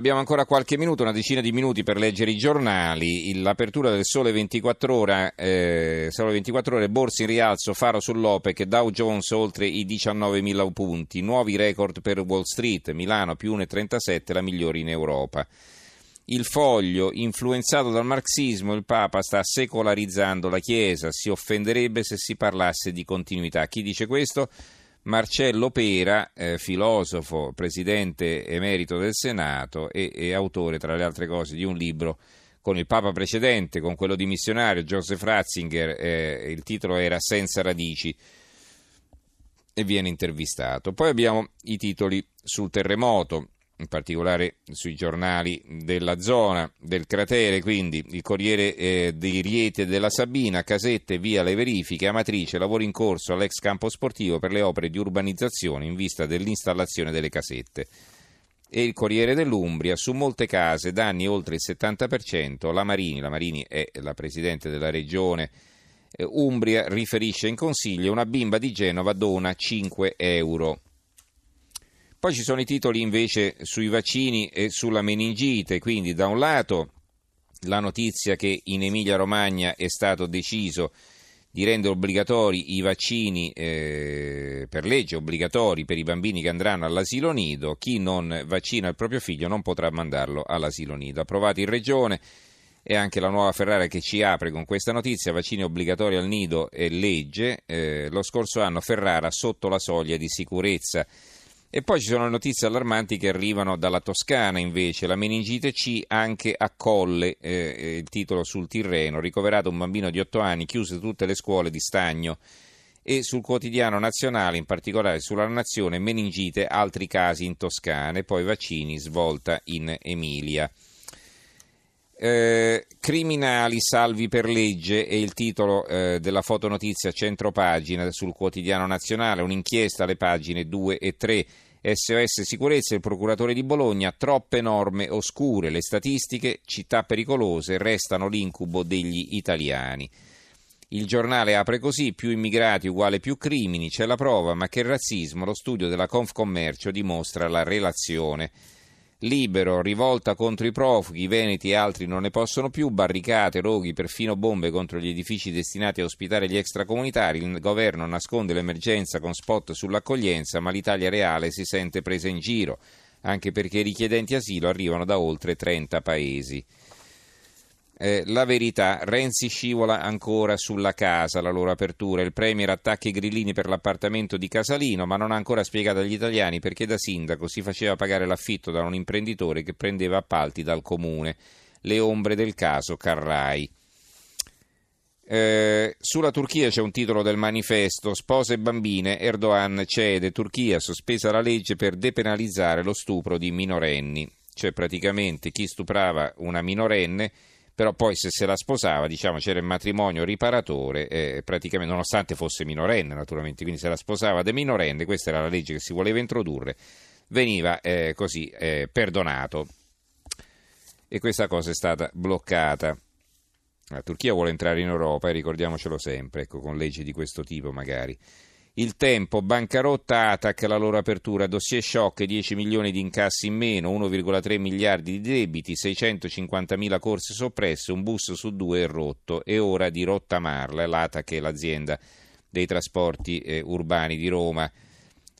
Abbiamo ancora qualche minuto, una decina di minuti per leggere i giornali. L'apertura del Sole 24 Ore, eh, Sole 24 ore borse in rialzo, faro sull'OPEC, Dow Jones oltre i 19.000 punti, nuovi record per Wall Street, Milano più 1,37, la migliore in Europa. Il foglio, influenzato dal marxismo, il Papa sta secolarizzando la Chiesa, si offenderebbe se si parlasse di continuità. Chi dice questo? Marcello Pera, eh, filosofo, presidente emerito del Senato e, e, autore, tra le altre cose, di un libro con il Papa precedente, con quello di missionario Joseph Ratzinger, eh, il titolo era Senza radici e viene intervistato. Poi abbiamo i titoli sul terremoto, in particolare sui giornali della zona del cratere, quindi il Corriere eh, dei Rieti e della Sabina, casette, via le verifiche, Amatrice, lavori in corso all'ex campo sportivo per le opere di urbanizzazione in vista dell'installazione delle casette. E il Corriere dell'Umbria, su molte case, danni oltre il 70%, la Marini, la Marini è la presidente della regione eh, Umbria, riferisce in consiglio, una bimba di Genova dona 5 euro. Poi ci sono i titoli invece sui vaccini e sulla meningite, quindi da un lato la notizia che in Emilia Romagna è stato deciso di rendere obbligatori i vaccini eh, per legge, obbligatori per i bambini che andranno all'asilo nido, chi non vaccina il proprio figlio non potrà mandarlo all'asilo nido. Approvato in regione e anche la nuova Ferrara che ci apre con questa notizia, vaccini obbligatori al nido e legge, eh, lo scorso anno Ferrara sotto la soglia di sicurezza. E poi ci sono notizie allarmanti che arrivano dalla Toscana invece, la meningite C anche a Colle, eh, il titolo sul Tirreno, ricoverato un bambino di 8 anni, chiuse tutte le scuole di Stagno. E sul quotidiano nazionale, in particolare sulla Nazione, meningite, altri casi in Toscana. E poi vaccini, svolta in Emilia. Eh, criminali salvi per legge è il titolo eh, della fotonotizia centropagina sul quotidiano nazionale, un'inchiesta alle pagine 2 e 3. SOS Sicurezza, il procuratore di Bologna, troppe norme oscure, le statistiche, città pericolose, restano l'incubo degli italiani. Il giornale apre così, più immigrati uguale più crimini, c'è la prova, ma che razzismo, lo studio della Confcommercio dimostra la relazione. Libero, rivolta contro i profughi, i veneti e altri non ne possono più, barricate, roghi, perfino bombe contro gli edifici destinati a ospitare gli extracomunitari, il governo nasconde l'emergenza con spot sull'accoglienza, ma l'Italia reale si sente presa in giro, anche perché i richiedenti asilo arrivano da oltre 30 paesi. Eh, la verità, Renzi scivola ancora sulla casa, la loro apertura. Il Premier attacca i grillini per l'appartamento di Casalino, ma non ha ancora spiegato agli italiani perché da sindaco si faceva pagare l'affitto da un imprenditore che prendeva appalti dal comune. Le ombre del caso Carrai. Eh, sulla Turchia c'è un titolo del manifesto Spose e bambine, Erdogan cede, Turchia sospesa la legge per depenalizzare lo stupro di minorenni. Cioè praticamente chi stuprava una minorenne però poi se se la sposava, diciamo, c'era il matrimonio riparatore, eh, praticamente, nonostante fosse minorenne naturalmente, quindi se la sposava da minorenne, questa era la legge che si voleva introdurre, veniva eh, così eh, perdonato. E questa cosa è stata bloccata. La Turchia vuole entrare in Europa e ricordiamocelo sempre, ecco, con leggi di questo tipo magari. Il tempo, bancarotta Atac, la loro apertura, dossier shock, 10 milioni di incassi in meno, 1,3 miliardi di debiti, 650 mila corse soppresse, un bus su due è rotto, è ora di rottamarla, l'Atac è l'azienda dei trasporti eh, urbani di Roma.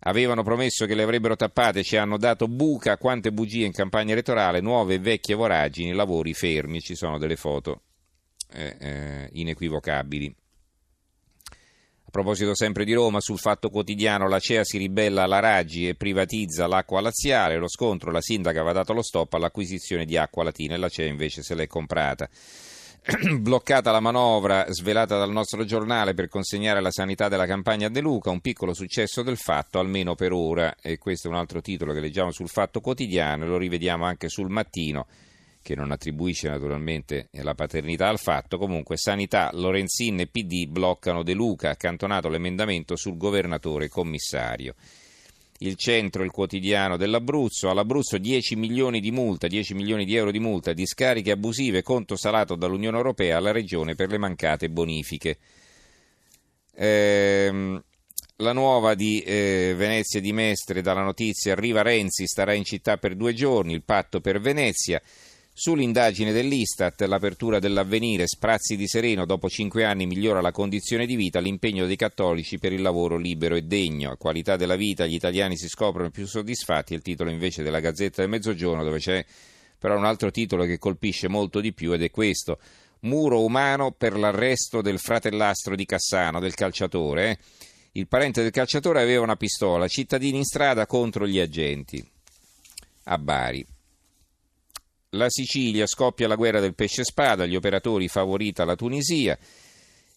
Avevano promesso che le avrebbero tappate, ci hanno dato buca, quante bugie in campagna elettorale, nuove e vecchie voragini, lavori fermi, ci sono delle foto eh, eh, inequivocabili. A proposito sempre di Roma, sul Fatto Quotidiano la CEA si ribella alla Raggi e privatizza l'acqua laziale, lo scontro, la sindaca aveva dato lo stop all'acquisizione di acqua latina e la CEA invece se l'è comprata. Bloccata la manovra svelata dal nostro giornale per consegnare la sanità della campagna a De Luca, un piccolo successo del fatto, almeno per ora, e questo è un altro titolo che leggiamo sul Fatto Quotidiano, lo rivediamo anche sul mattino che non attribuisce naturalmente la paternità al fatto, comunque Sanità, Lorenzin e PD bloccano De Luca, accantonato l'emendamento sul governatore commissario. Il centro, il quotidiano dell'Abruzzo, all'Abruzzo 10 milioni di multa, 10 milioni di euro di multa, discariche abusive, conto salato dall'Unione Europea alla Regione per le mancate bonifiche. Ehm, la nuova di eh, Venezia di Mestre dalla notizia arriva Renzi, starà in città per due giorni, il patto per Venezia. Sull'indagine dell'Istat, l'apertura dell'avvenire, sprazzi di sereno, dopo cinque anni migliora la condizione di vita, l'impegno dei cattolici per il lavoro libero e degno. Qualità della vita gli italiani si scoprono più soddisfatti, è il titolo invece della Gazzetta del Mezzogiorno dove c'è però un altro titolo che colpisce molto di più ed è questo. Muro umano per l'arresto del fratellastro di Cassano, del calciatore. Il parente del calciatore aveva una pistola, cittadini in strada contro gli agenti. A Bari. La Sicilia scoppia la guerra del pesce spada, gli operatori favorita la Tunisia.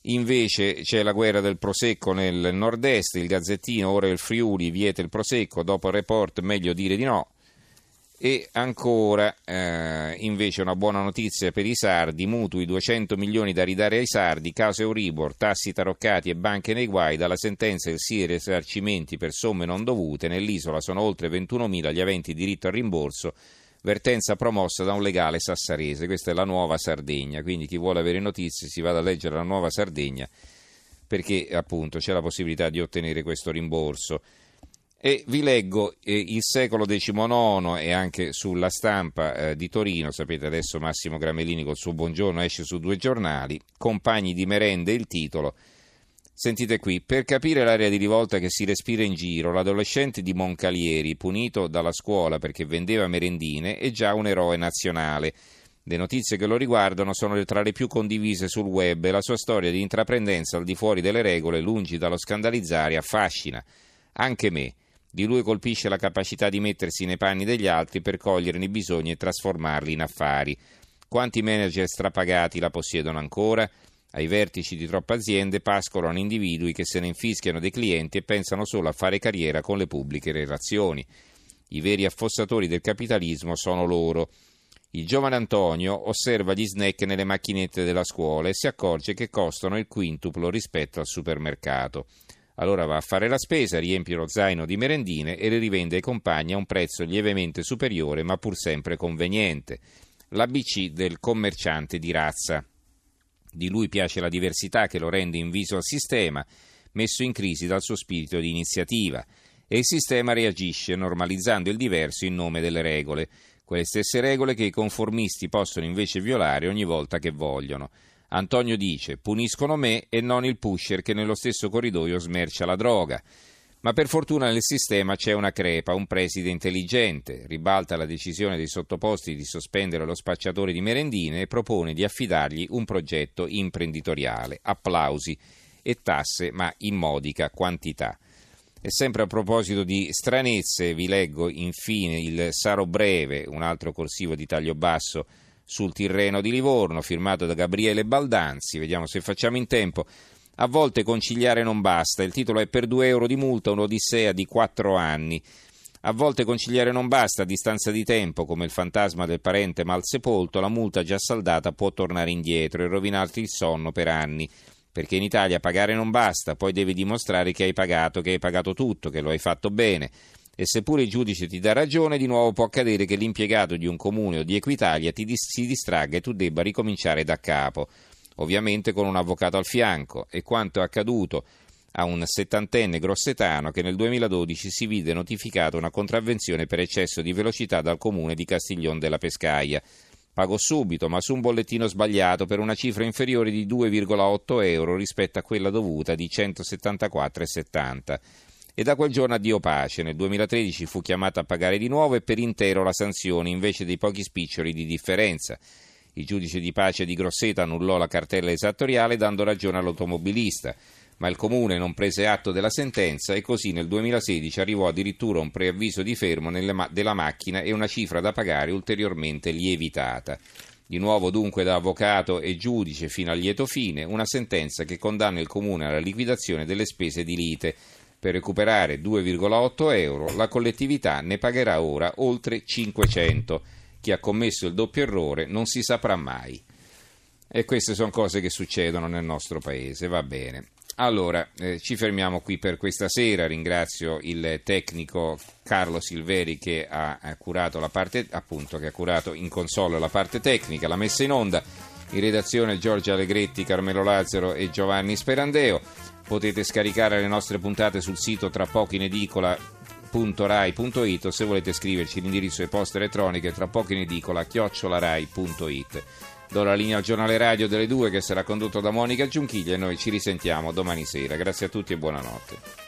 Invece c'è la guerra del prosecco nel nord-est, il Gazzettino, ora il Friuli, vieta il prosecco, dopo il report meglio dire di no. E ancora eh, invece una buona notizia per i sardi, mutui 200 milioni da ridare ai sardi, caso Euribor, tassi taroccati e banche nei guai, dalla sentenza del SIE risarcimenti per somme non dovute, nell'isola sono oltre 21.000 gli aventi diritto al rimborso, vertenza promossa da un legale sassarese, questa è la nuova Sardegna, quindi chi vuole avere notizie si vada a leggere la nuova Sardegna perché appunto c'è la possibilità di ottenere questo rimborso. E vi leggo eh, il secolo XIX e anche sulla stampa eh, di Torino, sapete adesso Massimo Gramellini col suo buongiorno esce su due giornali, compagni di merende il titolo. Sentite qui, per capire l'area di rivolta che si respira in giro, l'adolescente di Moncalieri, punito dalla scuola perché vendeva merendine, è già un eroe nazionale. Le notizie che lo riguardano sono tra le più condivise sul web e la sua storia di intraprendenza al di fuori delle regole, lungi dallo scandalizzare, affascina. Anche me. Di lui colpisce la capacità di mettersi nei panni degli altri per coglierne i bisogni e trasformarli in affari. Quanti manager strapagati la possiedono ancora? Ai vertici di troppe aziende pascolano individui che se ne infischiano dei clienti e pensano solo a fare carriera con le pubbliche relazioni. I veri affossatori del capitalismo sono loro. Il giovane Antonio osserva gli snack nelle macchinette della scuola e si accorge che costano il quintuplo rispetto al supermercato. Allora va a fare la spesa, riempie lo zaino di merendine e le rivende ai compagni a un prezzo lievemente superiore ma pur sempre conveniente. L'ABC del commerciante di razza. Di lui piace la diversità che lo rende inviso al sistema, messo in crisi dal suo spirito di iniziativa, e il sistema reagisce normalizzando il diverso in nome delle regole, quelle stesse regole che i conformisti possono invece violare ogni volta che vogliono. Antonio dice: puniscono me e non il pusher che nello stesso corridoio smercia la droga. Ma per fortuna nel sistema c'è una crepa, un preside intelligente, ribalta la decisione dei sottoposti di sospendere lo spacciatore di merendine e propone di affidargli un progetto imprenditoriale. Applausi e tasse, ma in modica quantità. E sempre a proposito di stranezze, vi leggo infine il Saro Breve, un altro corsivo di taglio basso sul Tirreno di Livorno, firmato da Gabriele Baldanzi. Vediamo se facciamo in tempo. A volte conciliare non basta. Il titolo è Per 2 euro di multa, un'odissea di 4 anni. A volte conciliare non basta, a distanza di tempo, come il fantasma del parente mal sepolto, la multa già saldata può tornare indietro e rovinarti il sonno per anni. Perché in Italia pagare non basta, poi devi dimostrare che hai pagato, che hai pagato tutto, che lo hai fatto bene e seppure il giudice ti dà ragione, di nuovo può accadere che l'impiegato di un comune o di Equitalia ti si distragga e tu debba ricominciare da capo, ovviamente con un avvocato al fianco, e quanto è accaduto a un settantenne grossetano che nel 2012 si vide notificata una contravvenzione per eccesso di velocità dal comune di Castiglione della Pescaia. Pagò subito, ma su un bollettino sbagliato per una cifra inferiore di 2,8 euro rispetto a quella dovuta di 174,70 e da quel giorno addio pace. Nel 2013 fu chiamata a pagare di nuovo e per intero la sanzione invece dei pochi spiccioli di differenza. Il giudice di pace di Grosseta annullò la cartella esattoriale dando ragione all'automobilista, ma il comune non prese atto della sentenza e così nel 2016 arrivò addirittura un preavviso di fermo ma- della macchina e una cifra da pagare ulteriormente lievitata. Di nuovo dunque da avvocato e giudice fino a lieto fine, una sentenza che condanna il comune alla liquidazione delle spese di lite per recuperare 2,8 euro, la collettività ne pagherà ora oltre 500. Chi ha commesso il doppio errore non si saprà mai. E queste sono cose che succedono nel nostro paese, va bene. Allora, eh, ci fermiamo qui per questa sera. Ringrazio il tecnico Carlo Silveri che ha, curato la parte, appunto, che ha curato in console la parte tecnica, la messa in onda. in redazione Giorgia Allegretti, Carmelo Lazzaro e Giovanni Sperandeo. Potete scaricare le nostre puntate sul sito tra pochi in edicola rai.it o se volete scriverci l'indirizzo e posta elettroniche tra poco in edicola chiocciolarai.it. Do la linea al giornale radio delle due che sarà condotto da Monica Giunchiglia e noi ci risentiamo domani sera. Grazie a tutti e buonanotte.